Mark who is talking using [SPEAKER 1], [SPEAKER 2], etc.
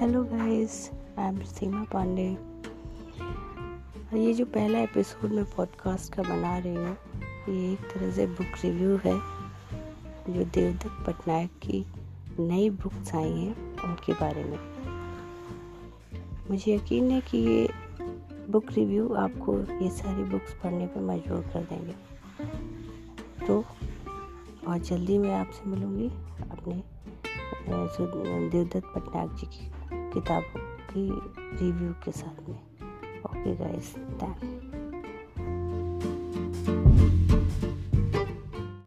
[SPEAKER 1] Hello guys I am Seema Pandey ये जो पहला एपिसोड मैं पॉडकास्ट का बना रही हूँ, ये एक तरह से बुक रिव्यू है, जो देवदत्त पटनायक की नई बुक्स आई हैं, उनके बारे में। मुझे यकीन है कि ये बुक रिव्यू आपको ये सारी बुक्स पढ़ने पर मजबूर कर देंगे। तो बहुत जल्दी मैं आपसे मिलूँगी, अपने देवदत्त पटनायक जी की। किताबों की रिव्यू के साथ में। Okay guys thank